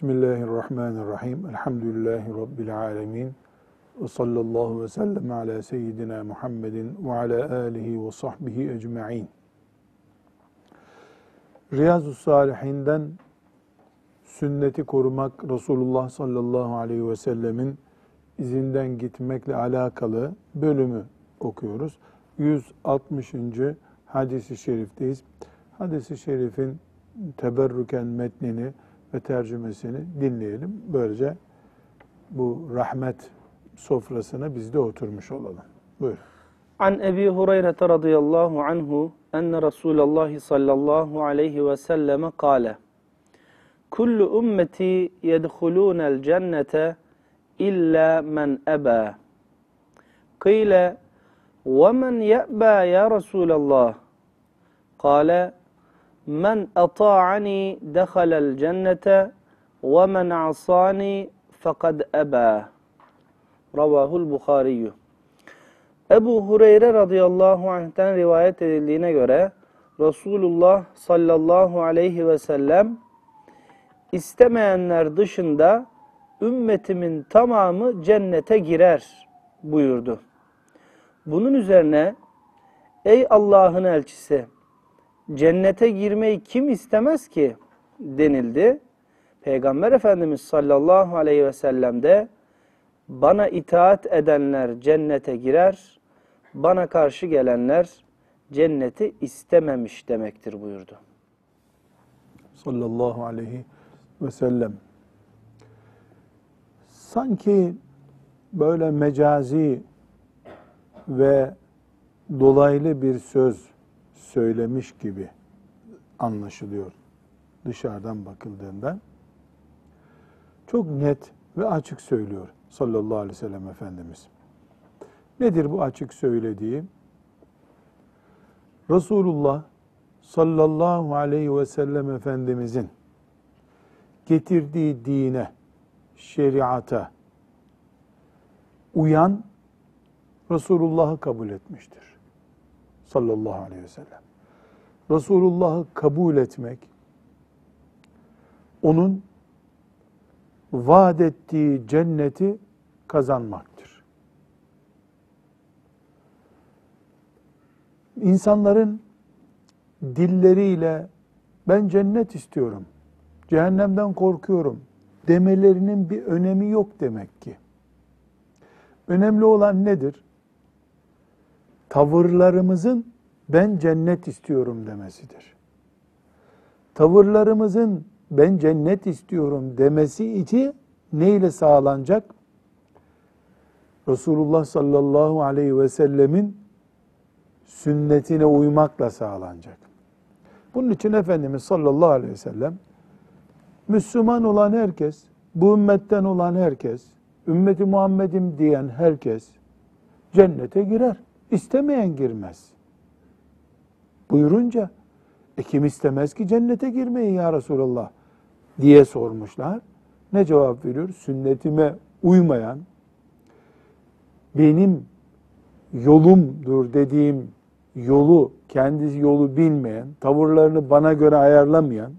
Bismillahirrahmanirrahim. Elhamdülillahi Rabbil alemin. Ve sallallahu ve sellem ala seyyidina Muhammedin ve ala alihi ve sahbihi ecma'in. Riyazu Salihinden sünneti korumak Resulullah sallallahu aleyhi ve sellemin izinden gitmekle alakalı bölümü okuyoruz. 160. hadisi şerifteyiz. Hadisi şerifin teberrüken metnini ve tercümesini dinleyelim. Böylece bu rahmet sofrasına biz de oturmuş olalım. Buyur. An Ebi Hureyre radıyallahu anhu enne Resulullah sallallahu aleyhi ve selleme kâle Kullu ümmeti yedhulûnel cennete illa men ebâ. Kıyle وَمَنْ يَأْبَى يَا رَسُولَ اللّٰهِ قَالَ Men ata'ani dehalel cennete ve men asani fekad eba. Ravahul Bukhariyyü. Ebu Hureyre radıyallahu anh'ten rivayet edildiğine göre Resulullah sallallahu aleyhi ve sellem istemeyenler dışında ümmetimin tamamı cennete girer buyurdu. Bunun üzerine ey Allah'ın elçisi cennete girmeyi kim istemez ki denildi. Peygamber Efendimiz sallallahu aleyhi ve sellem de bana itaat edenler cennete girer, bana karşı gelenler cenneti istememiş demektir buyurdu. Sallallahu aleyhi ve sellem. Sanki böyle mecazi ve dolaylı bir söz söylemiş gibi anlaşılıyor dışarıdan bakıldığında. Çok net ve açık söylüyor sallallahu aleyhi ve sellem Efendimiz. Nedir bu açık söylediği? Resulullah sallallahu aleyhi ve sellem Efendimizin getirdiği dine, şeriata uyan Resulullah'ı kabul etmiştir sallallahu aleyhi ve sellem. Resulullah'ı kabul etmek, onun vaat ettiği cenneti kazanmaktır. İnsanların dilleriyle ben cennet istiyorum, cehennemden korkuyorum demelerinin bir önemi yok demek ki. Önemli olan nedir? Tavırlarımızın ben cennet istiyorum demesidir. Tavırlarımızın ben cennet istiyorum demesi için neyle sağlanacak? Resulullah sallallahu aleyhi ve sellemin sünnetine uymakla sağlanacak. Bunun için Efendimiz sallallahu aleyhi ve sellem Müslüman olan herkes, bu ümmetten olan herkes, ümmeti Muhammed'im diyen herkes cennete girer. İstemeyen girmez. Buyurunca, e kim istemez ki cennete girmeyi ya Resulallah diye sormuşlar. Ne cevap veriyor? Sünnetime uymayan, benim yolumdur dediğim yolu, kendi yolu bilmeyen, tavırlarını bana göre ayarlamayan,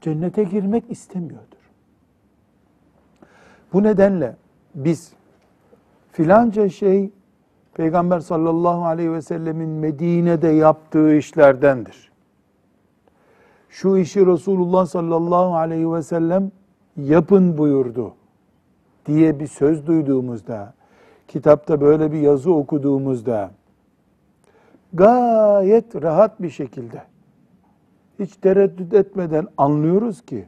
cennete girmek istemiyordur. Bu nedenle biz filanca şey Peygamber sallallahu aleyhi ve sellemin Medine'de yaptığı işlerdendir. Şu işi Resulullah sallallahu aleyhi ve sellem yapın buyurdu diye bir söz duyduğumuzda, kitapta böyle bir yazı okuduğumuzda gayet rahat bir şekilde hiç tereddüt etmeden anlıyoruz ki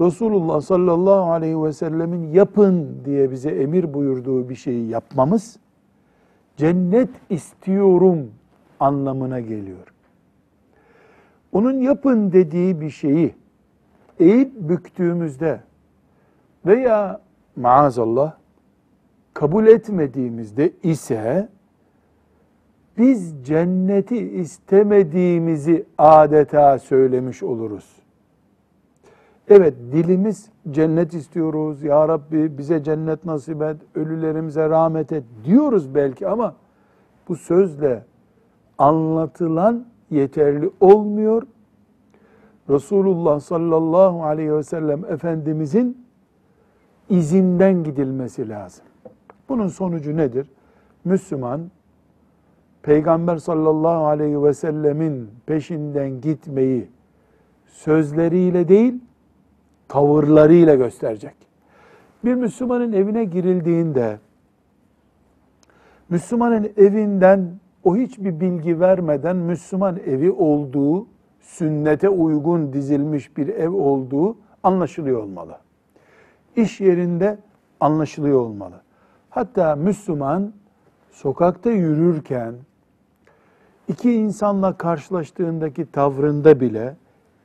Resulullah sallallahu aleyhi ve sellemin yapın diye bize emir buyurduğu bir şeyi yapmamız cennet istiyorum anlamına geliyor. Onun yapın dediği bir şeyi eğip büktüğümüzde veya maazallah kabul etmediğimizde ise biz cenneti istemediğimizi adeta söylemiş oluruz. Evet dilimiz cennet istiyoruz. Ya Rabbi bize cennet nasip et, ölülerimize rahmet et diyoruz belki ama bu sözle anlatılan yeterli olmuyor. Resulullah sallallahu aleyhi ve sellem Efendimizin izinden gidilmesi lazım. Bunun sonucu nedir? Müslüman Peygamber sallallahu aleyhi ve sellemin peşinden gitmeyi sözleriyle değil, tavırlarıyla gösterecek. Bir Müslümanın evine girildiğinde Müslümanın evinden o hiçbir bilgi vermeden Müslüman evi olduğu, sünnete uygun dizilmiş bir ev olduğu anlaşılıyor olmalı. İş yerinde anlaşılıyor olmalı. Hatta Müslüman sokakta yürürken iki insanla karşılaştığındaki tavrında bile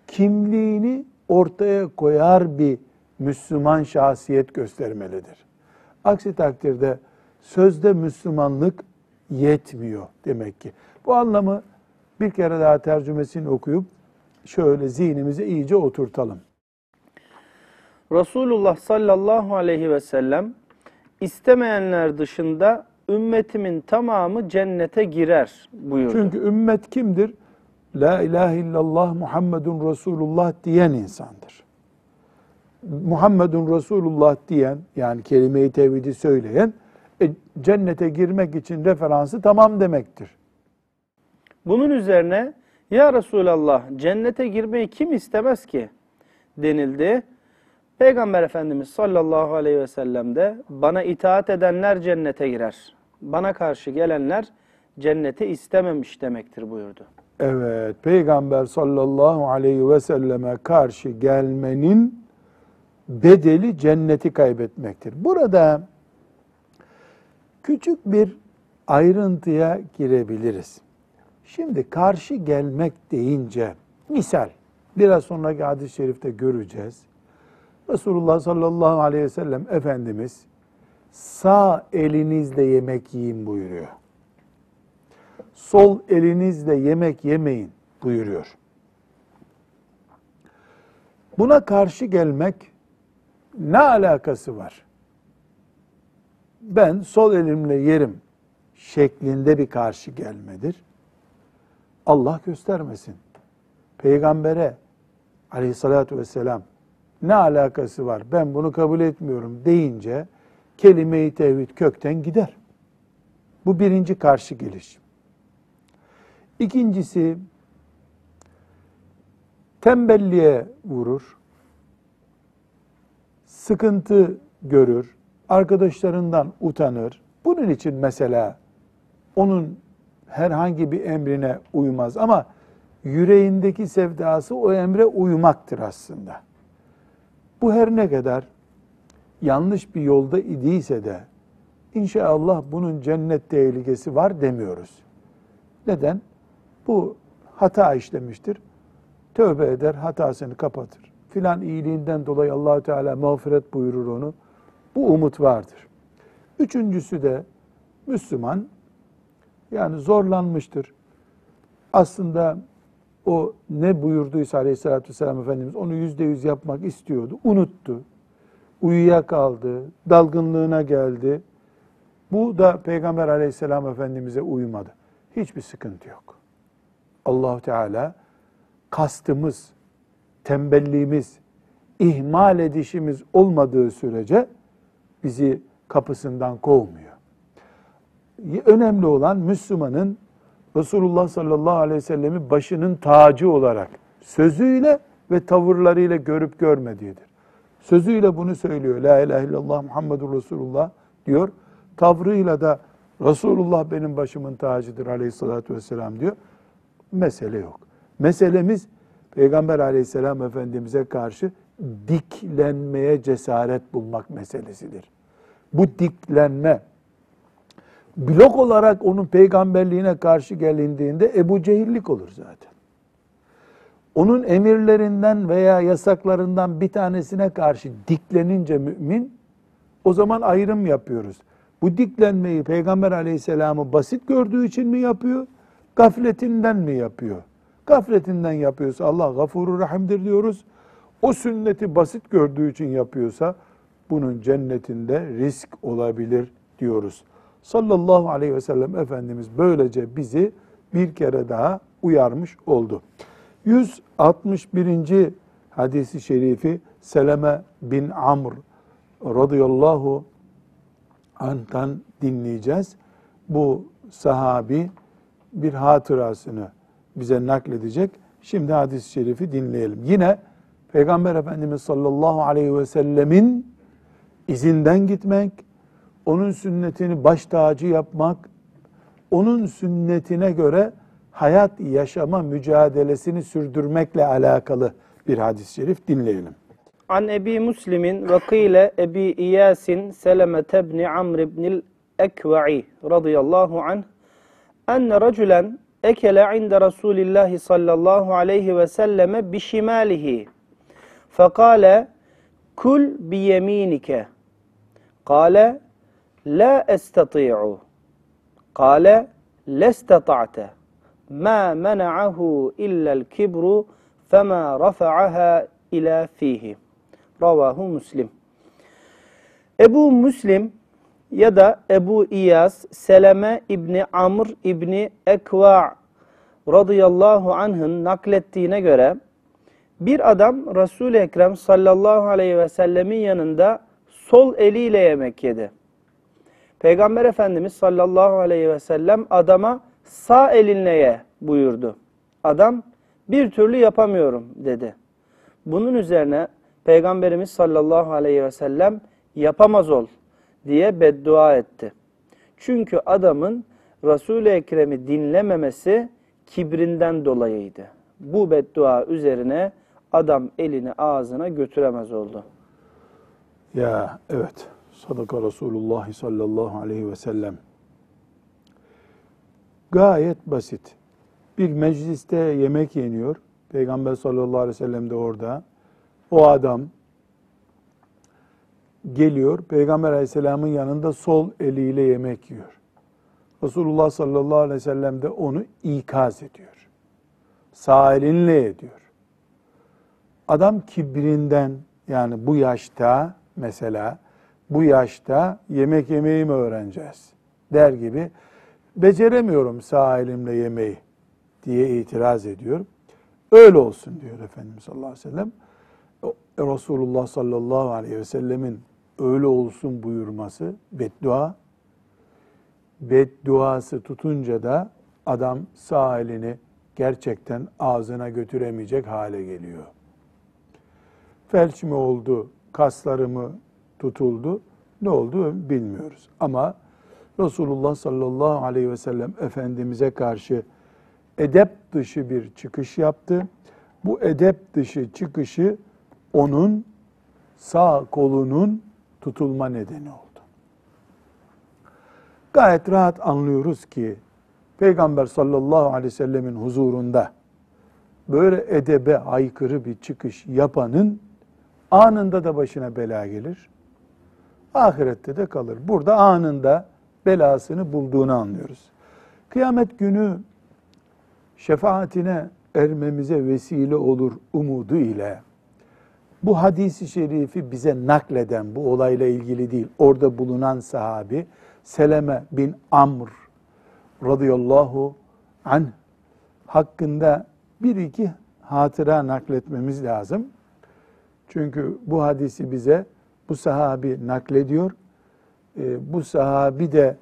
kimliğini ortaya koyar bir Müslüman şahsiyet göstermelidir. Aksi takdirde sözde Müslümanlık yetmiyor demek ki. Bu anlamı bir kere daha tercümesini okuyup şöyle zihnimize iyice oturtalım. Resulullah sallallahu aleyhi ve sellem istemeyenler dışında ümmetimin tamamı cennete girer buyurdu. Çünkü ümmet kimdir? La ilahe illallah Muhammedun Resulullah diyen insandır. Muhammedun Resulullah diyen yani kelime-i tevhidi söyleyen e, cennete girmek için referansı tamam demektir. Bunun üzerine ya Resulallah cennete girmeyi kim istemez ki denildi. Peygamber Efendimiz sallallahu aleyhi ve sellem de bana itaat edenler cennete girer. Bana karşı gelenler cenneti istememiş demektir buyurdu. Evet, Peygamber sallallahu aleyhi ve selleme karşı gelmenin bedeli cenneti kaybetmektir. Burada küçük bir ayrıntıya girebiliriz. Şimdi karşı gelmek deyince misal biraz sonraki hadis-i şerifte göreceğiz. Resulullah sallallahu aleyhi ve sellem Efendimiz sağ elinizle yemek yiyin buyuruyor. Sol elinizle yemek yemeyin buyuruyor. Buna karşı gelmek ne alakası var? Ben sol elimle yerim şeklinde bir karşı gelmedir. Allah göstermesin. Peygambere aleyhissalatü vesselam ne alakası var ben bunu kabul etmiyorum deyince kelime-i tevhid kökten gider. Bu birinci karşı geliş. İkincisi tembelliğe vurur, sıkıntı görür, arkadaşlarından utanır. Bunun için mesela onun herhangi bir emrine uymaz ama yüreğindeki sevdası o emre uymaktır aslında. Bu her ne kadar yanlış bir yolda idiyse de inşallah bunun cennet tehlikesi var demiyoruz. Neden? Bu hata işlemiştir. Tövbe eder, hatasını kapatır. Filan iyiliğinden dolayı Allahü Teala mağfiret buyurur onu. Bu umut vardır. Üçüncüsü de Müslüman yani zorlanmıştır. Aslında o ne buyurduysa aleyhissalatü vesselam Efendimiz onu yüzde yüz yapmak istiyordu. Unuttu. Uyuyakaldı. Dalgınlığına geldi. Bu da Peygamber aleyhisselam Efendimiz'e uymadı. Hiçbir sıkıntı yok. Allahu Teala kastımız, tembelliğimiz, ihmal edişimiz olmadığı sürece bizi kapısından kovmuyor. Önemli olan Müslümanın Resulullah sallallahu aleyhi ve sellemi başının tacı olarak sözüyle ve tavırlarıyla görüp görmediğidir. Sözüyle bunu söylüyor. La ilahe illallah Muhammedur Resulullah diyor. Tavrıyla da Resulullah benim başımın tacıdır aleyhissalatü vesselam diyor. Mesele yok. Meselemiz Peygamber aleyhisselam efendimize karşı diklenmeye cesaret bulmak meselesidir. Bu diklenme blok olarak onun peygamberliğine karşı gelindiğinde Ebu Cehillik olur zaten. Onun emirlerinden veya yasaklarından bir tanesine karşı diklenince mümin o zaman ayrım yapıyoruz. Bu diklenmeyi Peygamber aleyhisselamı basit gördüğü için mi yapıyor? Gafletinden mi yapıyor? Gafletinden yapıyorsa Allah gafurur rahimdir diyoruz. O sünneti basit gördüğü için yapıyorsa bunun cennetinde risk olabilir diyoruz. Sallallahu aleyhi ve sellem Efendimiz böylece bizi bir kere daha uyarmış oldu. 161. hadisi şerifi Seleme bin Amr radıyallahu anh'tan dinleyeceğiz. Bu sahabi bir hatırasını bize nakledecek. Şimdi hadis-i şerifi dinleyelim. Yine Peygamber Efendimiz sallallahu aleyhi ve sellemin izinden gitmek, onun sünnetini baş tacı yapmak, onun sünnetine göre hayat yaşama mücadelesini sürdürmekle alakalı bir hadis-i şerif dinleyelim. An Ebi Müslim'in ve kıyle Ebi İyasin Seleme tebni Amr ibnil Ekva'i radıyallahu anh enne raculen ekele inde Resulillahi sallallahu aleyhi ve selleme bişimalihi fekale kul biyeminike kale la estati'u. Kale lestata'te. Ma mena'ahu illa'l kibru fema rafa'aha ila fihi. Ravahu Müslim. Ebu Müslim ya da Ebu İyas Seleme İbni Amr İbni Ekva radıyallahu anh'ın naklettiğine göre bir adam Resul-i Ekrem sallallahu aleyhi ve sellemin yanında sol eliyle yemek yedi. Peygamber Efendimiz sallallahu aleyhi ve sellem adama sağ elinle ye buyurdu. Adam bir türlü yapamıyorum dedi. Bunun üzerine Peygamberimiz sallallahu aleyhi ve sellem yapamaz ol diye beddua etti. Çünkü adamın Resul-i Ekrem'i dinlememesi kibrinden dolayıydı. Bu beddua üzerine adam elini ağzına götüremez oldu. Ya evet. Sadaka Resulullah sallallahu aleyhi ve sellem. Gayet basit. Bir mecliste yemek yeniyor. Peygamber sallallahu aleyhi ve sellem de orada. O adam geliyor. Peygamber aleyhisselamın yanında sol eliyle yemek yiyor. Resulullah sallallahu aleyhi ve sellem de onu ikaz ediyor. Sağ elinle ediyor. Adam kibrinden yani bu yaşta mesela bu yaşta yemek yemeyi mi öğreneceğiz der gibi beceremiyorum sağ elimle yemeği diye itiraz ediyor. Öyle olsun diyor Efendimiz sallallahu aleyhi ve sellem. Resulullah sallallahu aleyhi ve sellemin öyle olsun buyurması beddua. Bedduası tutunca da adam sağ elini gerçekten ağzına götüremeyecek hale geliyor. Felç mi oldu, kasları mı tutuldu, ne oldu bilmiyoruz. Ama Resulullah sallallahu aleyhi ve sellem Efendimiz'e karşı edep dışı bir çıkış yaptı. Bu edep dışı çıkışı onun sağ kolunun tutulma nedeni oldu. Gayet rahat anlıyoruz ki Peygamber sallallahu aleyhi ve sellemin huzurunda böyle edebe aykırı bir çıkış yapanın anında da başına bela gelir. Ahirette de kalır. Burada anında belasını bulduğunu anlıyoruz. Kıyamet günü şefaatine ermemize vesile olur umudu ile bu hadisi şerifi bize nakleden bu olayla ilgili değil, orada bulunan sahabi Seleme bin Amr radıyallahu anh hakkında bir iki hatıra nakletmemiz lazım. Çünkü bu hadisi bize bu sahabi naklediyor. E, bu sahabi de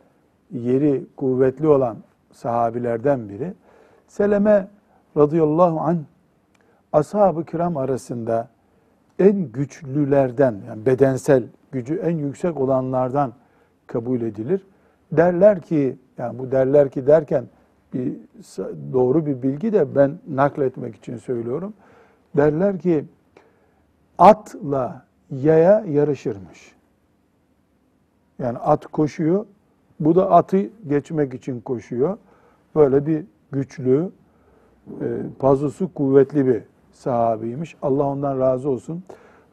yeri kuvvetli olan sahabilerden biri. Seleme radıyallahu anh ashab-ı kiram arasında en güçlülerden yani bedensel gücü en yüksek olanlardan kabul edilir. Derler ki yani bu derler ki derken bir doğru bir bilgi de ben nakletmek için söylüyorum. Derler ki atla yaya yarışırmış. Yani at koşuyor, bu da atı geçmek için koşuyor. Böyle bir güçlü, e, pazusu kuvvetli bir sahabiymiş. Allah ondan razı olsun.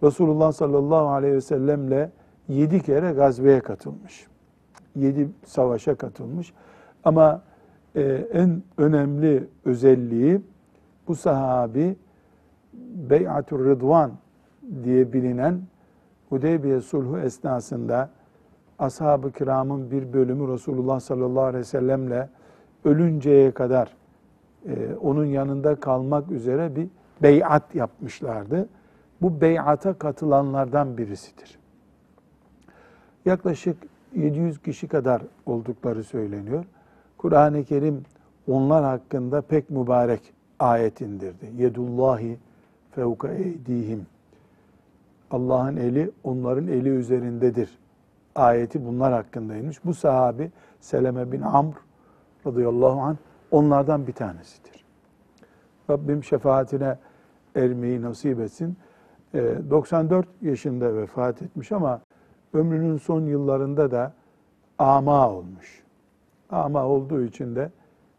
Resulullah sallallahu aleyhi ve sellemle yedi kere gazveye katılmış. Yedi savaşa katılmış. Ama e, en önemli özelliği bu sahabi Bey'atur Rıdvan diye bilinen Hudeybiye sulhu esnasında ashab-ı kiramın bir bölümü Resulullah sallallahu aleyhi ve sellemle ölünceye kadar e, onun yanında kalmak üzere bir beyat yapmışlardı. Bu beyata katılanlardan birisidir. Yaklaşık 700 kişi kadar oldukları söyleniyor. Kur'an-ı Kerim onlar hakkında pek mübarek ayet indirdi. Yedullahi fevka eydihim. Allah'ın eli onların eli üzerindedir. Ayeti bunlar hakkındaymış. Bu sahabi Seleme bin Amr radıyallahu anh onlardan bir tanesidir. Rabbim şefaatine ermeyi nasip etsin. 94 Ee, yaşında vefat etmiş ama ömrünün son yıllarında da ama olmuş. Ama olduğu için de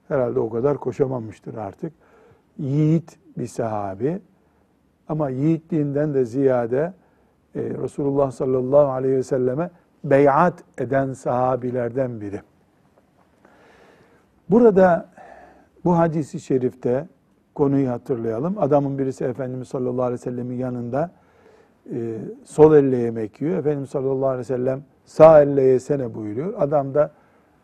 herhalde o kadar koşamamıştır artık. Yiğit bir sahabi ama yiğitliğinden de ziyade e, Resulullah sallallahu aleyhi ve selleme beyat eden sahabilerden biri. Burada bu hadisi şerifte konuyu hatırlayalım. Adamın birisi Efendimiz sallallahu aleyhi ve sellemin yanında e, sol elle yemek yiyor. Efendimiz sallallahu aleyhi ve sellem sağ elle yesene buyuruyor. Adam da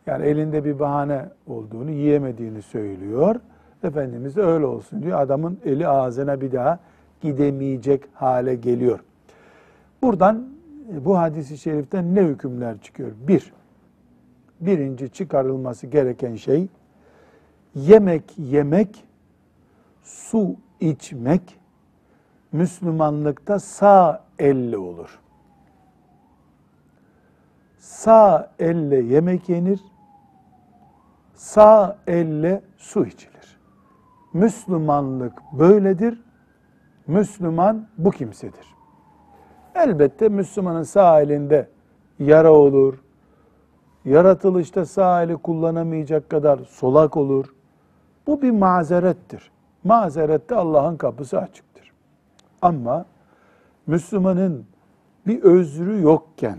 yani elinde bir bahane olduğunu, yiyemediğini söylüyor. Efendimiz de öyle olsun diyor. Adamın eli ağzına bir daha gidemeyecek hale geliyor. Buradan e, bu hadisi şeriften ne hükümler çıkıyor? Bir, birinci çıkarılması gereken şey yemek yemek, su içmek Müslümanlıkta sağ elle olur. Sağ elle yemek yenir, sağ elle su içilir. Müslümanlık böyledir. Müslüman bu kimsedir. Elbette Müslümanın sağ elinde yara olur. Yaratılışta sağ eli kullanamayacak kadar solak olur. Bu bir mazerettir. Mazerette Allah'ın kapısı açıktır. Ama Müslümanın bir özrü yokken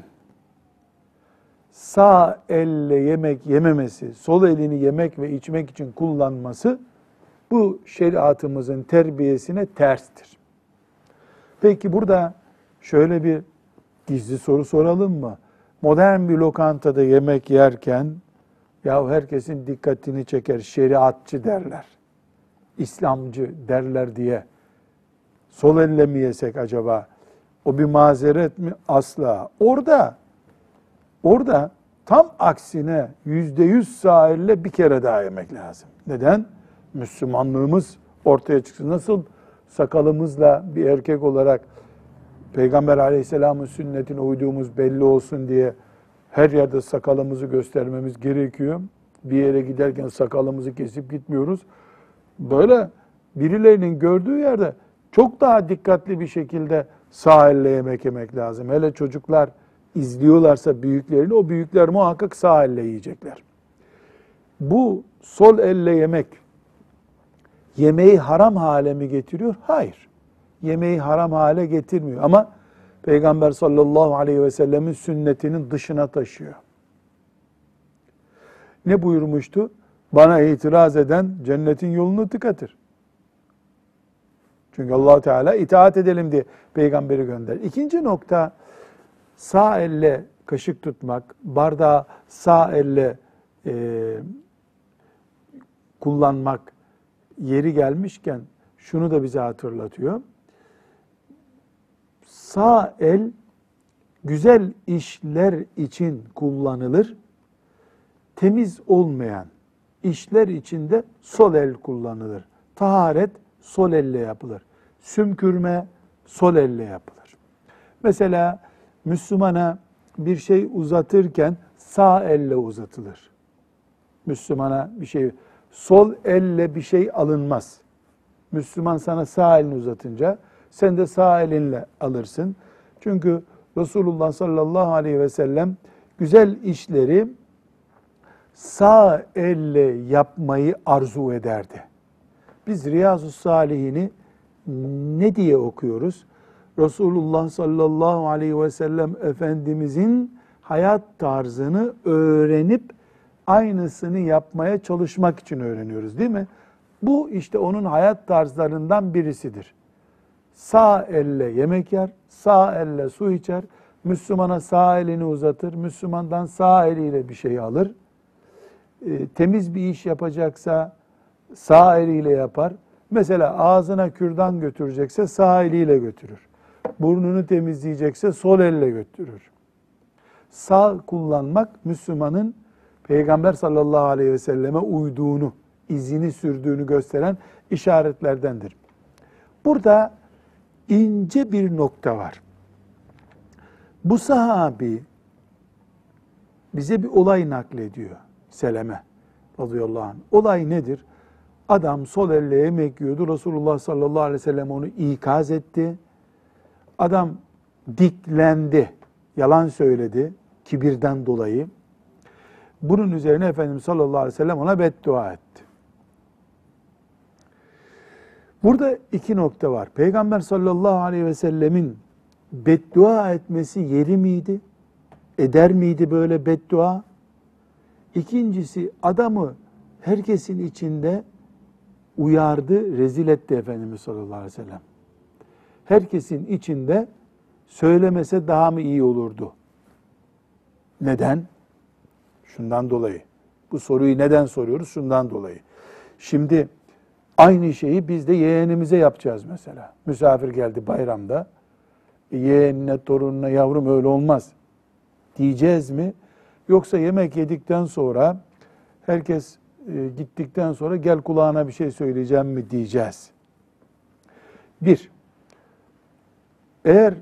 sağ elle yemek yememesi, sol elini yemek ve içmek için kullanması bu şeriatımızın terbiyesine terstir. Peki burada şöyle bir gizli soru soralım mı? Modern bir lokantada yemek yerken ya herkesin dikkatini çeker şeriatçı derler. İslamcı derler diye sol elle mi yesek acaba? O bir mazeret mi? Asla. Orada orada tam aksine yüzde yüz sağ elle bir kere daha yemek lazım. Neden? Müslümanlığımız ortaya çıksın. Nasıl sakalımızla bir erkek olarak Peygamber aleyhisselamın sünnetine uyduğumuz belli olsun diye her yerde sakalımızı göstermemiz gerekiyor. Bir yere giderken sakalımızı kesip gitmiyoruz. Böyle birilerinin gördüğü yerde çok daha dikkatli bir şekilde sağ yemek yemek lazım. Hele çocuklar izliyorlarsa büyüklerini o büyükler muhakkak sağ yiyecekler. Bu sol elle yemek yemeği haram hale mi getiriyor? Hayır. Yemeği haram hale getirmiyor ama Peygamber sallallahu aleyhi ve sellemin sünnetinin dışına taşıyor. Ne buyurmuştu? Bana itiraz eden cennetin yolunu tıkatır. Çünkü allah Teala itaat edelim diye peygamberi gönder. İkinci nokta sağ elle kaşık tutmak, bardağı sağ elle e, kullanmak yeri gelmişken şunu da bize hatırlatıyor. Sağ el güzel işler için kullanılır. Temiz olmayan işler içinde sol el kullanılır. Taharet sol elle yapılır. Sümkürme sol elle yapılır. Mesela Müslümana bir şey uzatırken sağ elle uzatılır. Müslümana bir şey sol elle bir şey alınmaz. Müslüman sana sağ elini uzatınca sen de sağ elinle alırsın. Çünkü Resulullah sallallahu aleyhi ve sellem güzel işleri sağ elle yapmayı arzu ederdi. Biz Riyazu Salihini ne diye okuyoruz? Resulullah sallallahu aleyhi ve sellem Efendimizin hayat tarzını öğrenip aynısını yapmaya çalışmak için öğreniyoruz değil mi? Bu işte onun hayat tarzlarından birisidir. Sağ elle yemek yer, sağ elle su içer, Müslümana sağ elini uzatır, Müslümandan sağ eliyle bir şey alır. E, temiz bir iş yapacaksa sağ eliyle yapar. Mesela ağzına kürdan götürecekse sağ eliyle götürür. Burnunu temizleyecekse sol elle götürür. Sağ kullanmak Müslümanın Peygamber sallallahu aleyhi ve selleme uyduğunu, izini sürdüğünü gösteren işaretlerdendir. Burada ince bir nokta var. Bu sahabi bize bir olay naklediyor. Seleme radıyallahu anh. Olay nedir? Adam sol elle yemek yiyordu. Resulullah sallallahu aleyhi ve sellem onu ikaz etti. Adam diklendi. Yalan söyledi. Kibirden dolayı. Bunun üzerine Efendimiz sallallahu aleyhi ve sellem ona beddua etti. Burada iki nokta var. Peygamber sallallahu aleyhi ve sellemin beddua etmesi yeri miydi? Eder miydi böyle beddua? İkincisi adamı herkesin içinde uyardı, rezil etti Efendimiz sallallahu aleyhi ve sellem. Herkesin içinde söylemese daha mı iyi olurdu? Neden? Şundan dolayı. Bu soruyu neden soruyoruz? Şundan dolayı. Şimdi aynı şeyi biz de yeğenimize yapacağız mesela. Misafir geldi bayramda. E, yeğenine, torununa, yavrum öyle olmaz diyeceğiz mi? Yoksa yemek yedikten sonra herkes e, gittikten sonra gel kulağına bir şey söyleyeceğim mi diyeceğiz. Bir, eğer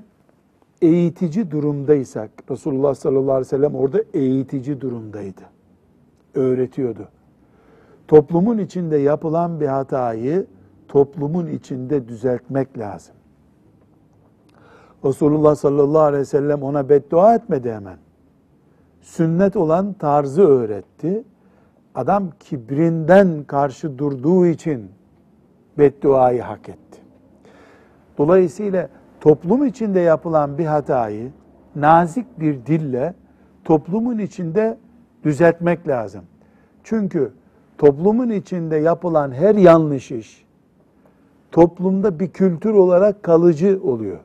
eğitici durumdaysak, Resulullah sallallahu aleyhi ve sellem orada eğitici durumdaydı. Öğretiyordu. Toplumun içinde yapılan bir hatayı toplumun içinde düzeltmek lazım. Resulullah sallallahu aleyhi ve sellem ona beddua etmedi hemen. Sünnet olan tarzı öğretti. Adam kibrinden karşı durduğu için bedduayı hak etti. Dolayısıyla toplum içinde yapılan bir hatayı nazik bir dille toplumun içinde düzeltmek lazım. Çünkü toplumun içinde yapılan her yanlış iş toplumda bir kültür olarak kalıcı oluyor.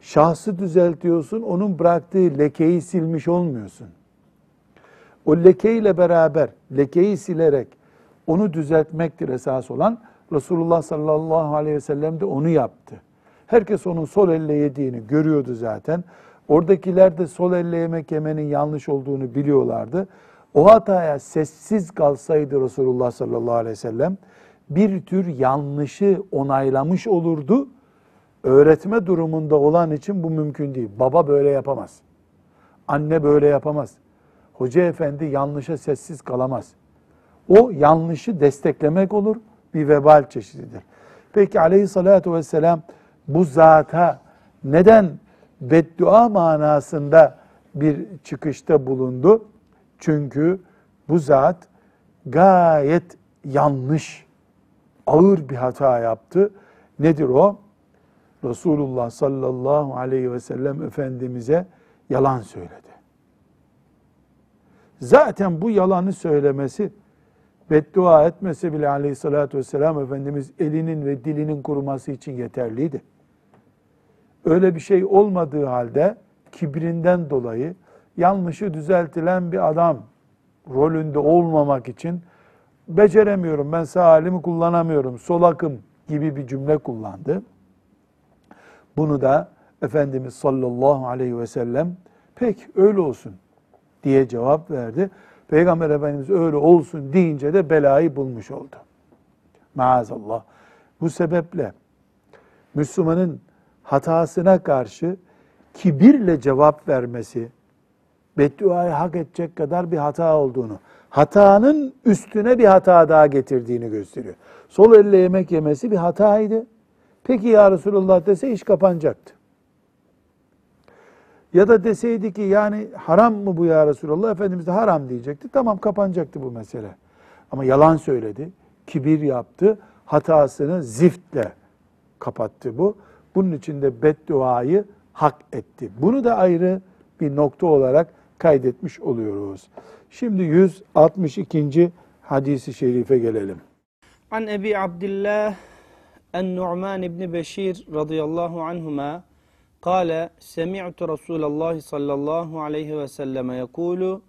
Şahsı düzeltiyorsun, onun bıraktığı lekeyi silmiş olmuyorsun. O lekeyle beraber, lekeyi silerek onu düzeltmektir esas olan. Resulullah sallallahu aleyhi ve sellem de onu yaptı. Herkes onun sol elle yediğini görüyordu zaten. Oradakiler de sol elle yemek yemenin yanlış olduğunu biliyorlardı. O hataya sessiz kalsaydı Resulullah sallallahu aleyhi ve sellem bir tür yanlışı onaylamış olurdu. Öğretme durumunda olan için bu mümkün değil. Baba böyle yapamaz. Anne böyle yapamaz. Hoca efendi yanlışa sessiz kalamaz. O yanlışı desteklemek olur, bir vebal çeşididir. Peki aleyhissalatü vesselam bu zata neden beddua manasında bir çıkışta bulundu? Çünkü bu zat gayet yanlış, ağır bir hata yaptı. Nedir o? Resulullah sallallahu aleyhi ve sellem Efendimiz'e yalan söyledi. Zaten bu yalanı söylemesi, beddua etmese bile aleyhissalatü vesselam Efendimiz elinin ve dilinin kuruması için yeterliydi. Öyle bir şey olmadığı halde kibrinden dolayı yanlışı düzeltilen bir adam rolünde olmamak için beceremiyorum, ben sağ elimi kullanamıyorum, sol akım gibi bir cümle kullandı. Bunu da Efendimiz sallallahu aleyhi ve sellem pek öyle olsun diye cevap verdi. Peygamber Efendimiz öyle olsun deyince de belayı bulmuş oldu. Maazallah. Bu sebeple Müslümanın hatasına karşı kibirle cevap vermesi, bedduayı hak edecek kadar bir hata olduğunu, hatanın üstüne bir hata daha getirdiğini gösteriyor. Sol elle yemek yemesi bir hataydı. Peki ya Resulullah dese iş kapanacaktı. Ya da deseydi ki yani haram mı bu ya Resulullah? Efendimiz de haram diyecekti. Tamam kapanacaktı bu mesele. Ama yalan söyledi, kibir yaptı, hatasını ziftle kapattı bu. Bunun için de bedduayı hak etti. Bunu da ayrı bir nokta olarak kaydetmiş oluyoruz. Şimdi 162. hadisi şerife gelelim. An Ebi Abdillah en-Nu'man İbni Beşir radıyallahu anhuma kâle semi'tu Resulallah sallallahu aleyhi ve selleme yekulu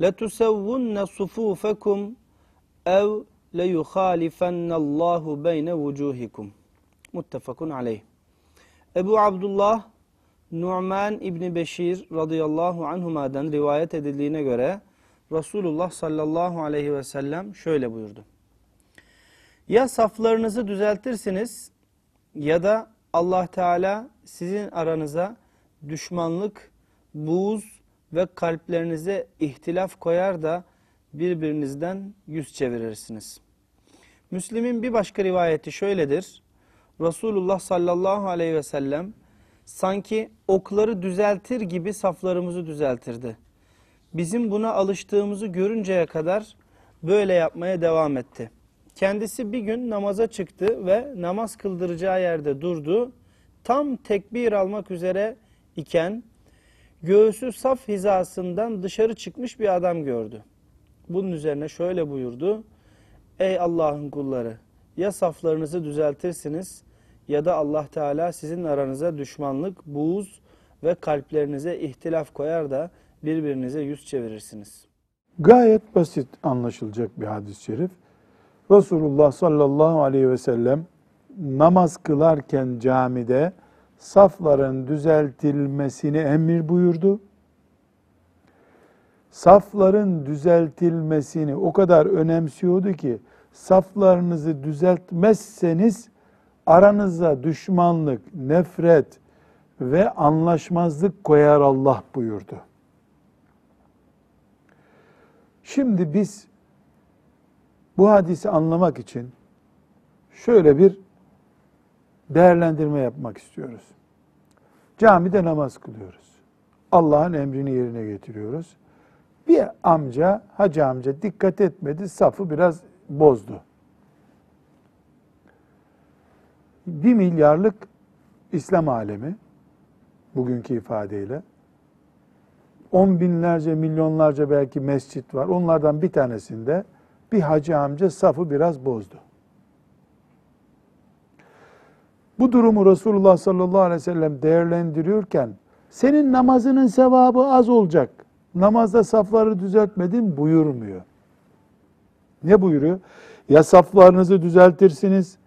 letusevvunne sufufekum ev leyuhalifennallahu beyne vucuhikum. Muttefakun aleyh. Ebu Abdullah Nu'man İbni Beşir radıyallahu anhuma'dan rivayet edildiğine göre Resulullah sallallahu aleyhi ve sellem şöyle buyurdu. Ya saflarınızı düzeltirsiniz ya da Allah Teala sizin aranıza düşmanlık, buğz ve kalplerinize ihtilaf koyar da birbirinizden yüz çevirirsiniz. Müslim'in bir başka rivayeti şöyledir. Resulullah sallallahu aleyhi ve sellem sanki okları düzeltir gibi saflarımızı düzeltirdi. Bizim buna alıştığımızı görünceye kadar böyle yapmaya devam etti. Kendisi bir gün namaza çıktı ve namaz kıldıracağı yerde durdu. Tam tekbir almak üzere iken göğsü saf hizasından dışarı çıkmış bir adam gördü. Bunun üzerine şöyle buyurdu. Ey Allah'ın kulları ya saflarınızı düzeltirsiniz ya da Allah Teala sizin aranıza düşmanlık, buğz ve kalplerinize ihtilaf koyar da birbirinize yüz çevirirsiniz. Gayet basit anlaşılacak bir hadis-i şerif. Resulullah sallallahu aleyhi ve sellem namaz kılarken camide safların düzeltilmesini emir buyurdu. Safların düzeltilmesini o kadar önemsiyordu ki saflarınızı düzeltmezseniz aranıza düşmanlık, nefret ve anlaşmazlık koyar Allah buyurdu. Şimdi biz bu hadisi anlamak için şöyle bir değerlendirme yapmak istiyoruz. Camide namaz kılıyoruz. Allah'ın emrini yerine getiriyoruz. Bir amca, hacı amca dikkat etmedi, safı biraz bozdu. Bir milyarlık İslam alemi, bugünkü ifadeyle, on binlerce, milyonlarca belki mescit var. Onlardan bir tanesinde bir hacı amca safı biraz bozdu. Bu durumu Resulullah sallallahu aleyhi ve sellem değerlendiriyorken senin namazının sevabı az olacak. Namazda safları düzeltmedin buyurmuyor. Ne buyuruyor? Ya saflarınızı düzeltirsiniz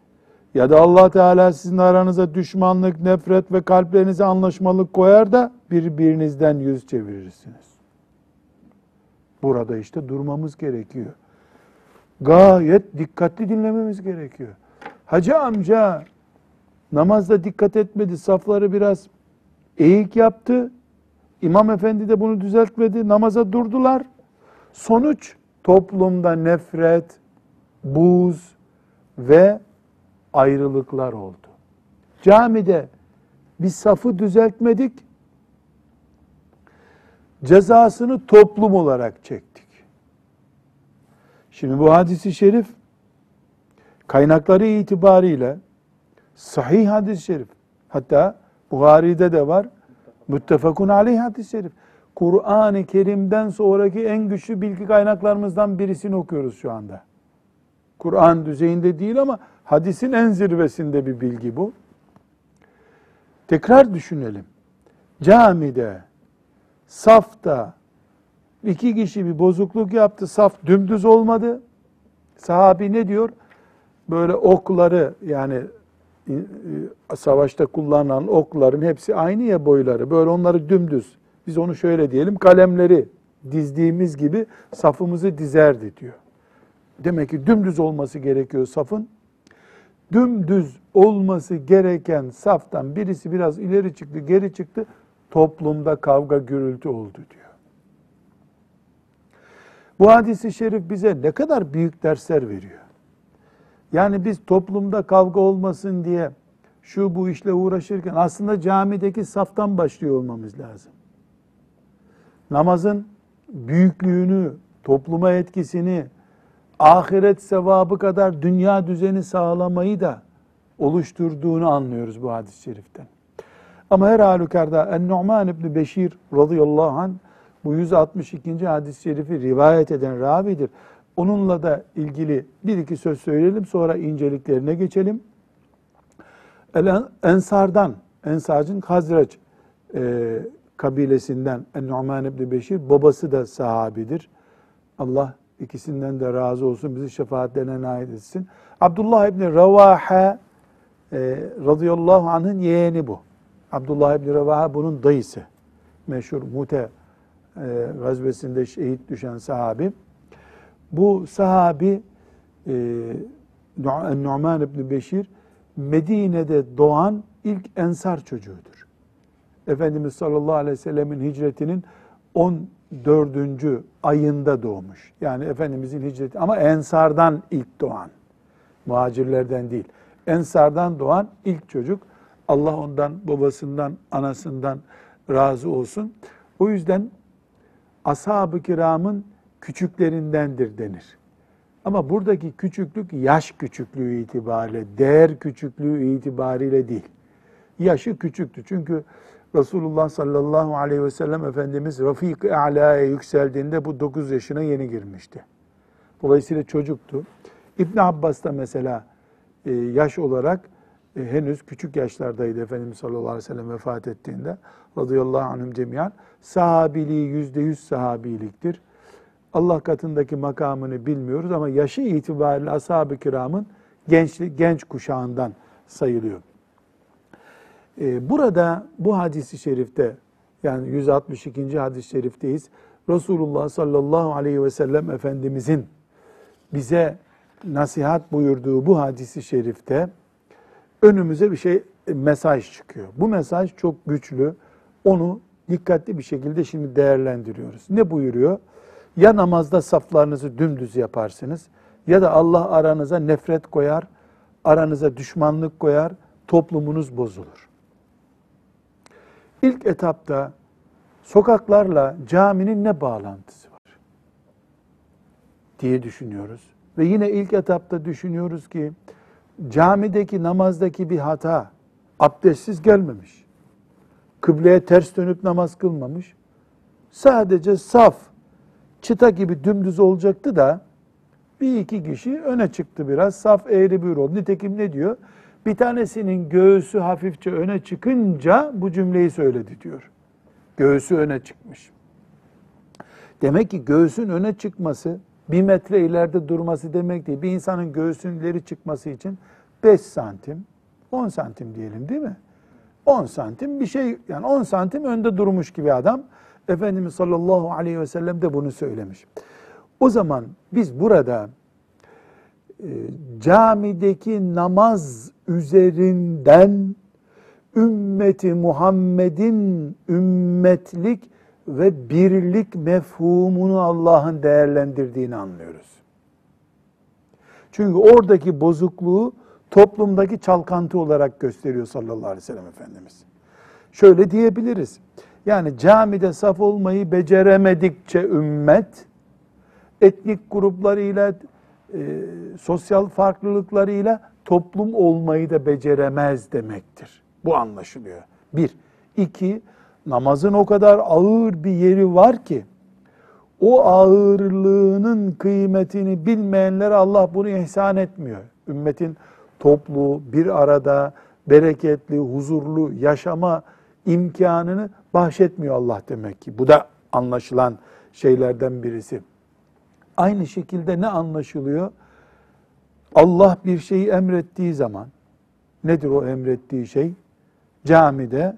ya da Allah Teala sizin aranıza düşmanlık, nefret ve kalplerinize anlaşmalık koyar da birbirinizden yüz çevirirsiniz. Burada işte durmamız gerekiyor. Gayet dikkatli dinlememiz gerekiyor. Hacı amca namazda dikkat etmedi, safları biraz eğik yaptı. İmam efendi de bunu düzeltmedi, namaza durdular. Sonuç toplumda nefret, buz ve ayrılıklar oldu. Camide bir safı düzeltmedik, cezasını toplum olarak çektik. Şimdi bu hadisi şerif kaynakları itibariyle sahih hadis-i şerif. Hatta Buhari'de de var. Müttefakun aleyh hadis-i şerif. Kur'an-ı Kerim'den sonraki en güçlü bilgi kaynaklarımızdan birisini okuyoruz şu anda. Kur'an düzeyinde değil ama hadisin en zirvesinde bir bilgi bu. Tekrar düşünelim. Camide, safta iki kişi bir bozukluk yaptı. Saf dümdüz olmadı. Sahabi ne diyor? Böyle okları yani savaşta kullanılan okların hepsi aynı ya boyları. Böyle onları dümdüz. Biz onu şöyle diyelim. Kalemleri dizdiğimiz gibi safımızı dizerdi diyor. Demek ki dümdüz olması gerekiyor safın. Dümdüz olması gereken saftan birisi biraz ileri çıktı, geri çıktı. Toplumda kavga gürültü oldu diyor. Bu hadisi şerif bize ne kadar büyük dersler veriyor. Yani biz toplumda kavga olmasın diye şu bu işle uğraşırken aslında camideki saftan başlıyor olmamız lazım. Namazın büyüklüğünü, topluma etkisini, ahiret sevabı kadar dünya düzeni sağlamayı da oluşturduğunu anlıyoruz bu hadis-i şeriften. Ama her halükarda En-Nu'man İbni Beşir radıyallahu anh bu 162. hadis-i şerifi rivayet eden ravidir. Onunla da ilgili bir iki söz söyleyelim sonra inceliklerine geçelim. El Ensardan, Ensarcın Hazreç e, kabilesinden En-Nu'man İbni Beşir, babası da sahabidir. Allah ikisinden de razı olsun, bizi şefaatlerine nail etsin. Abdullah İbni Revaha e, radıyallahu anh'ın yeğeni bu. Abdullah İbni Revaha bunun dayısı. Meşhur Mute e, gazvesinde şehit düşen sahabi. Bu sahabi e, Nu'man İbni Beşir Medine'de doğan ilk ensar çocuğudur. Efendimiz sallallahu aleyhi ve sellemin hicretinin 14. ayında doğmuş. Yani Efendimizin hicreti ama ensardan ilk doğan. Muhacirlerden değil. Ensardan doğan ilk çocuk. Allah ondan, babasından, anasından razı olsun. O yüzden ashab-ı kiramın küçüklerindendir denir. Ama buradaki küçüklük yaş küçüklüğü itibariyle, değer küçüklüğü itibariyle değil. Yaşı küçüktü. Çünkü Resulullah sallallahu aleyhi ve sellem Efendimiz Rafik-i Ala'ya yükseldiğinde bu 9 yaşına yeni girmişti. Dolayısıyla çocuktu. İbn Abbas da mesela e, yaş olarak e, henüz küçük yaşlardaydı Efendimiz sallallahu aleyhi ve sellem vefat ettiğinde. Radıyallahu anhüm cemiyan. Sahabiliği yüzde yüz sahabiliktir. Allah katındaki makamını bilmiyoruz ama yaşı itibariyle ashab-ı kiramın genç, genç kuşağından sayılıyor. Ee, burada bu hadisi şerifte yani 162. hadis-i şerifteyiz. Resulullah sallallahu aleyhi ve sellem Efendimizin bize nasihat buyurduğu bu hadisi şerifte önümüze bir şey mesaj çıkıyor. Bu mesaj çok güçlü. Onu dikkatli bir şekilde şimdi değerlendiriyoruz. Ne buyuruyor? Ya namazda saflarınızı dümdüz yaparsınız ya da Allah aranıza nefret koyar, aranıza düşmanlık koyar, toplumunuz bozulur. İlk etapta sokaklarla caminin ne bağlantısı var diye düşünüyoruz. Ve yine ilk etapta düşünüyoruz ki camideki namazdaki bir hata abdestsiz gelmemiş. Kıbleye ters dönüp namaz kılmamış. Sadece saf, çıta gibi dümdüz olacaktı da bir iki kişi öne çıktı biraz. Saf eğri bir oldu. Nitekim ne diyor? Bir tanesinin göğsü hafifçe öne çıkınca bu cümleyi söyledi diyor. Göğsü öne çıkmış. Demek ki göğsün öne çıkması bir metre ileride durması demek değil. Bir insanın göğsünün ileri çıkması için 5 santim, 10 santim diyelim değil mi? 10 santim bir şey yani 10 santim önde durmuş gibi adam. Efendimiz sallallahu aleyhi ve sellem de bunu söylemiş. O zaman biz burada e, camideki namaz üzerinden ümmeti Muhammed'in ümmetlik ve birlik mefhumunu Allah'ın değerlendirdiğini anlıyoruz. Çünkü oradaki bozukluğu toplumdaki çalkantı olarak gösteriyor sallallahu aleyhi ve sellem Efendimiz. Şöyle diyebiliriz. Yani camide saf olmayı beceremedikçe ümmet, etnik gruplarıyla, e, sosyal farklılıklarıyla toplum olmayı da beceremez demektir. Bu anlaşılıyor. Bir. iki namazın o kadar ağır bir yeri var ki, o ağırlığının kıymetini bilmeyenlere Allah bunu ihsan etmiyor. Ümmetin toplu, bir arada, bereketli, huzurlu yaşama imkanını bahşetmiyor Allah demek ki. Bu da anlaşılan şeylerden birisi. Aynı şekilde ne anlaşılıyor? Allah bir şeyi emrettiği zaman, nedir o emrettiği şey? Camide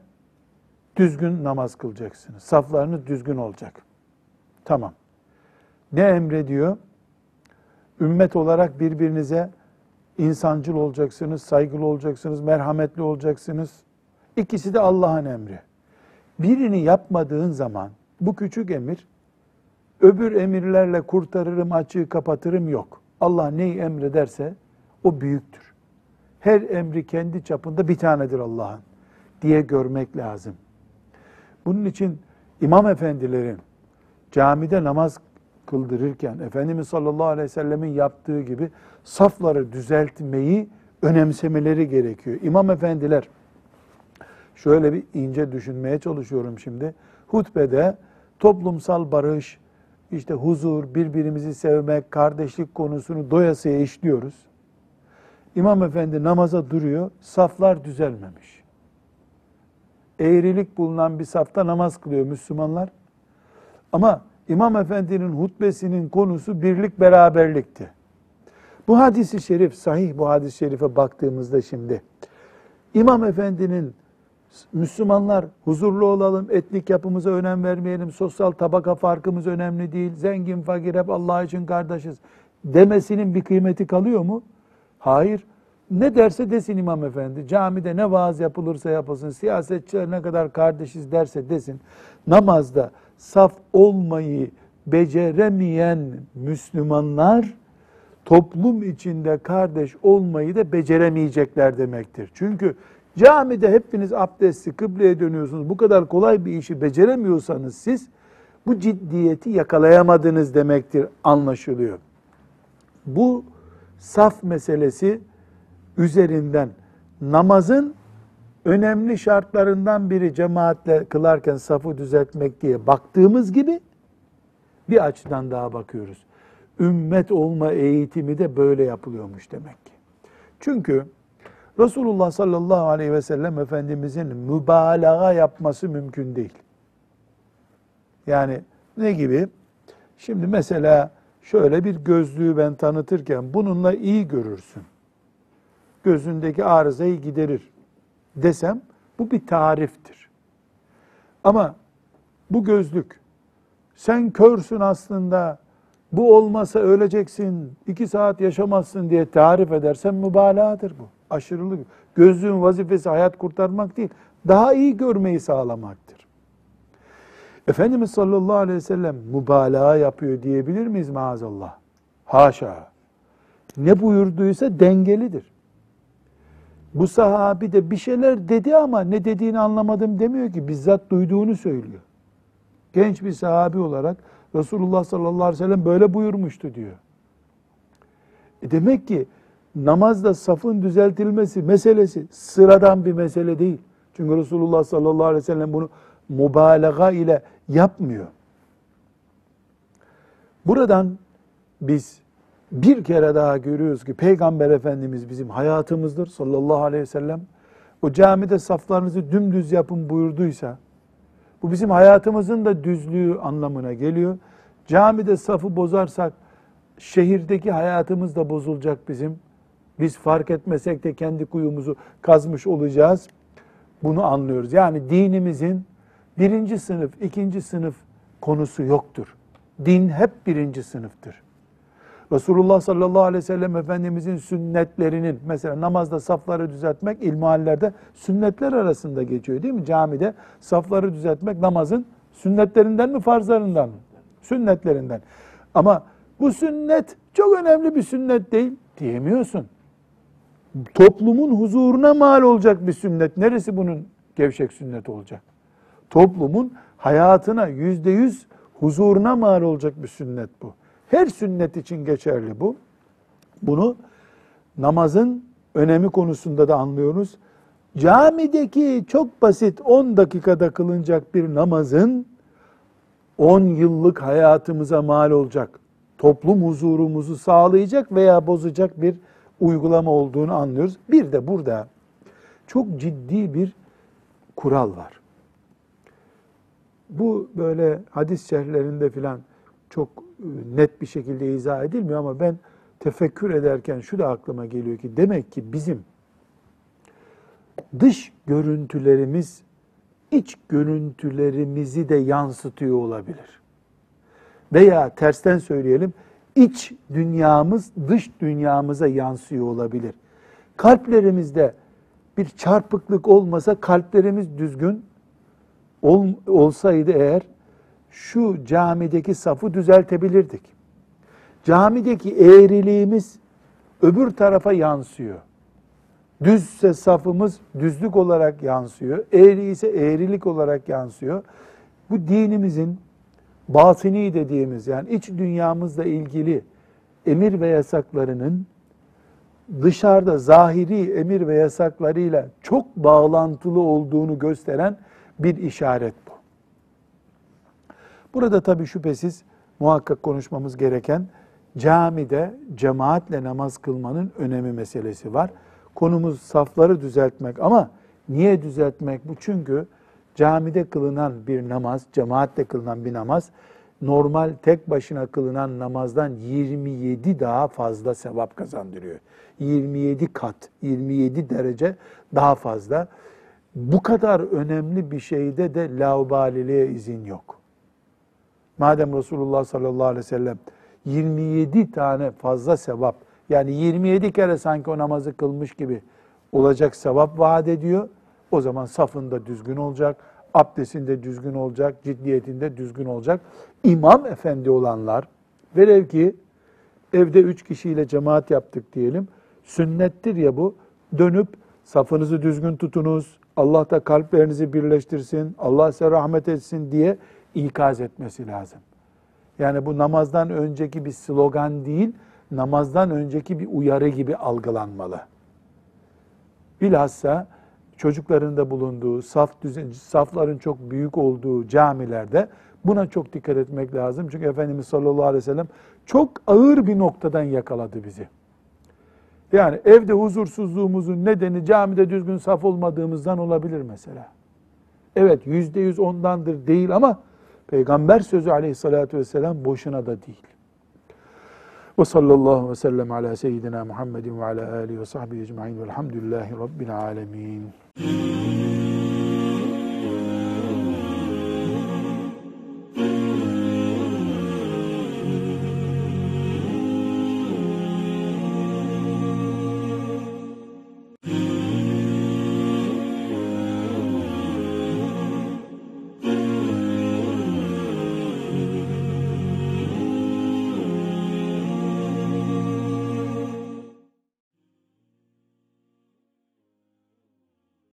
düzgün namaz kılacaksınız. Saflarınız düzgün olacak. Tamam. Ne emrediyor? Ümmet olarak birbirinize insancıl olacaksınız, saygılı olacaksınız, merhametli olacaksınız. İkisi de Allah'ın emri. Birini yapmadığın zaman bu küçük emir öbür emirlerle kurtarırım, açığı kapatırım yok. Allah neyi emrederse o büyüktür. Her emri kendi çapında bir tanedir Allah'ın diye görmek lazım. Bunun için imam efendilerin camide namaz kıldırırken Efendimiz sallallahu aleyhi ve sellemin yaptığı gibi safları düzeltmeyi önemsemeleri gerekiyor. İmam efendiler şöyle bir ince düşünmeye çalışıyorum şimdi. Hutbede toplumsal barış, işte huzur, birbirimizi sevmek, kardeşlik konusunu doyasıya işliyoruz. İmam efendi namaza duruyor, saflar düzelmemiş. Eğrilik bulunan bir safta namaz kılıyor Müslümanlar. Ama İmam Efendi'nin hutbesinin konusu birlik beraberlikti. Bu hadisi şerif, sahih bu hadis-i şerife baktığımızda şimdi, İmam Efendi'nin Müslümanlar huzurlu olalım, etnik yapımıza önem vermeyelim, sosyal tabaka farkımız önemli değil, zengin fakir hep Allah için kardeşiz demesinin bir kıymeti kalıyor mu? Hayır. Ne derse desin İmam Efendi, camide ne vaaz yapılırsa yapılsın, siyasetçiler ne kadar kardeşiz derse desin, namazda saf olmayı beceremeyen Müslümanlar, toplum içinde kardeş olmayı da beceremeyecekler demektir. Çünkü camide hepiniz abdestli kıbleye dönüyorsunuz. Bu kadar kolay bir işi beceremiyorsanız siz bu ciddiyeti yakalayamadınız demektir anlaşılıyor. Bu saf meselesi üzerinden namazın önemli şartlarından biri cemaatle kılarken safı düzeltmek diye baktığımız gibi bir açıdan daha bakıyoruz. Ümmet olma eğitimi de böyle yapılıyormuş demek ki. Çünkü Resulullah sallallahu aleyhi ve sellem Efendimizin mübalağa yapması mümkün değil. Yani ne gibi? Şimdi mesela şöyle bir gözlüğü ben tanıtırken bununla iyi görürsün. Gözündeki arızayı giderir desem bu bir tariftir. Ama bu gözlük sen körsün aslında bu olmasa öleceksin, iki saat yaşamazsın diye tarif edersen mübalağadır bu. Aşırılık. Gözlüğün vazifesi hayat kurtarmak değil, daha iyi görmeyi sağlamaktır. Efendimiz sallallahu aleyhi ve sellem mübalağa yapıyor diyebilir miyiz maazallah? Haşa. Ne buyurduysa dengelidir. Bu sahabi de bir şeyler dedi ama ne dediğini anlamadım demiyor ki. Bizzat duyduğunu söylüyor. Genç bir sahabi olarak Resulullah sallallahu aleyhi ve sellem böyle buyurmuştu diyor. E demek ki namazda safın düzeltilmesi meselesi sıradan bir mesele değil. Çünkü Resulullah sallallahu aleyhi ve sellem bunu mübalağa ile yapmıyor. Buradan biz bir kere daha görüyoruz ki Peygamber Efendimiz bizim hayatımızdır sallallahu aleyhi ve sellem. O camide saflarınızı dümdüz yapın buyurduysa, bu bizim hayatımızın da düzlüğü anlamına geliyor. Camide safı bozarsak şehirdeki hayatımız da bozulacak bizim. Biz fark etmesek de kendi kuyumuzu kazmış olacağız. Bunu anlıyoruz. Yani dinimizin birinci sınıf, ikinci sınıf konusu yoktur. Din hep birinci sınıftır. Resulullah sallallahu aleyhi ve sellem Efendimizin sünnetlerinin mesela namazda safları düzeltmek ilmihallerde sünnetler arasında geçiyor değil mi? Camide safları düzeltmek namazın sünnetlerinden mi farzlarından mı? Sünnetlerinden. Ama bu sünnet çok önemli bir sünnet değil diyemiyorsun. Toplumun huzuruna mal olacak bir sünnet. Neresi bunun gevşek sünnet olacak? Toplumun hayatına yüzde yüz huzuruna mal olacak bir sünnet bu. Her sünnet için geçerli bu. Bunu namazın önemi konusunda da anlıyoruz. Camideki çok basit 10 dakikada kılınacak bir namazın 10 yıllık hayatımıza mal olacak, toplum huzurumuzu sağlayacak veya bozacak bir uygulama olduğunu anlıyoruz. Bir de burada çok ciddi bir kural var. Bu böyle hadis şerhlerinde filan çok net bir şekilde izah edilmiyor ama ben tefekkür ederken şu da aklıma geliyor ki demek ki bizim dış görüntülerimiz iç görüntülerimizi de yansıtıyor olabilir. Veya tersten söyleyelim, iç dünyamız dış dünyamıza yansıyor olabilir. Kalplerimizde bir çarpıklık olmasa kalplerimiz düzgün ol, olsaydı eğer şu camideki safı düzeltebilirdik. Camideki eğriliğimiz öbür tarafa yansıyor. Düzse safımız düzlük olarak yansıyor. Eğri ise eğrilik olarak yansıyor. Bu dinimizin batini dediğimiz yani iç dünyamızla ilgili emir ve yasaklarının dışarıda zahiri emir ve yasaklarıyla çok bağlantılı olduğunu gösteren bir işaret. Burada tabii şüphesiz muhakkak konuşmamız gereken camide cemaatle namaz kılmanın önemi meselesi var. Konumuz safları düzeltmek ama niye düzeltmek bu? Çünkü camide kılınan bir namaz, cemaatle kılınan bir namaz normal tek başına kılınan namazdan 27 daha fazla sevap kazandırıyor. 27 kat, 27 derece daha fazla. Bu kadar önemli bir şeyde de laubaliliğe izin yok. Madem Resulullah sallallahu aleyhi ve sellem 27 tane fazla sevap, yani 27 kere sanki o namazı kılmış gibi olacak sevap vaat ediyor. O zaman safında düzgün olacak, abdestinde düzgün olacak, ciddiyetinde düzgün olacak. İmam efendi olanlar, velev ki evde üç kişiyle cemaat yaptık diyelim, sünnettir ya bu, dönüp safınızı düzgün tutunuz, Allah da kalplerinizi birleştirsin, Allah size rahmet etsin diye ikaz etmesi lazım. Yani bu namazdan önceki bir slogan değil, namazdan önceki bir uyarı gibi algılanmalı. Bilhassa çocukların da bulunduğu, saf düzen, safların çok büyük olduğu camilerde buna çok dikkat etmek lazım. Çünkü Efendimiz sallallahu aleyhi ve sellem çok ağır bir noktadan yakaladı bizi. Yani evde huzursuzluğumuzun nedeni camide düzgün saf olmadığımızdan olabilir mesela. Evet yüzde yüz ondandır değil ama Peygamber sözü aleyhissalatü vesselam boşuna da değil. Ve sallallahu ve sellem ala seyyidina Muhammedin ve ala alihi ve sahbihi ecma'in velhamdülillahi rabbil alemin.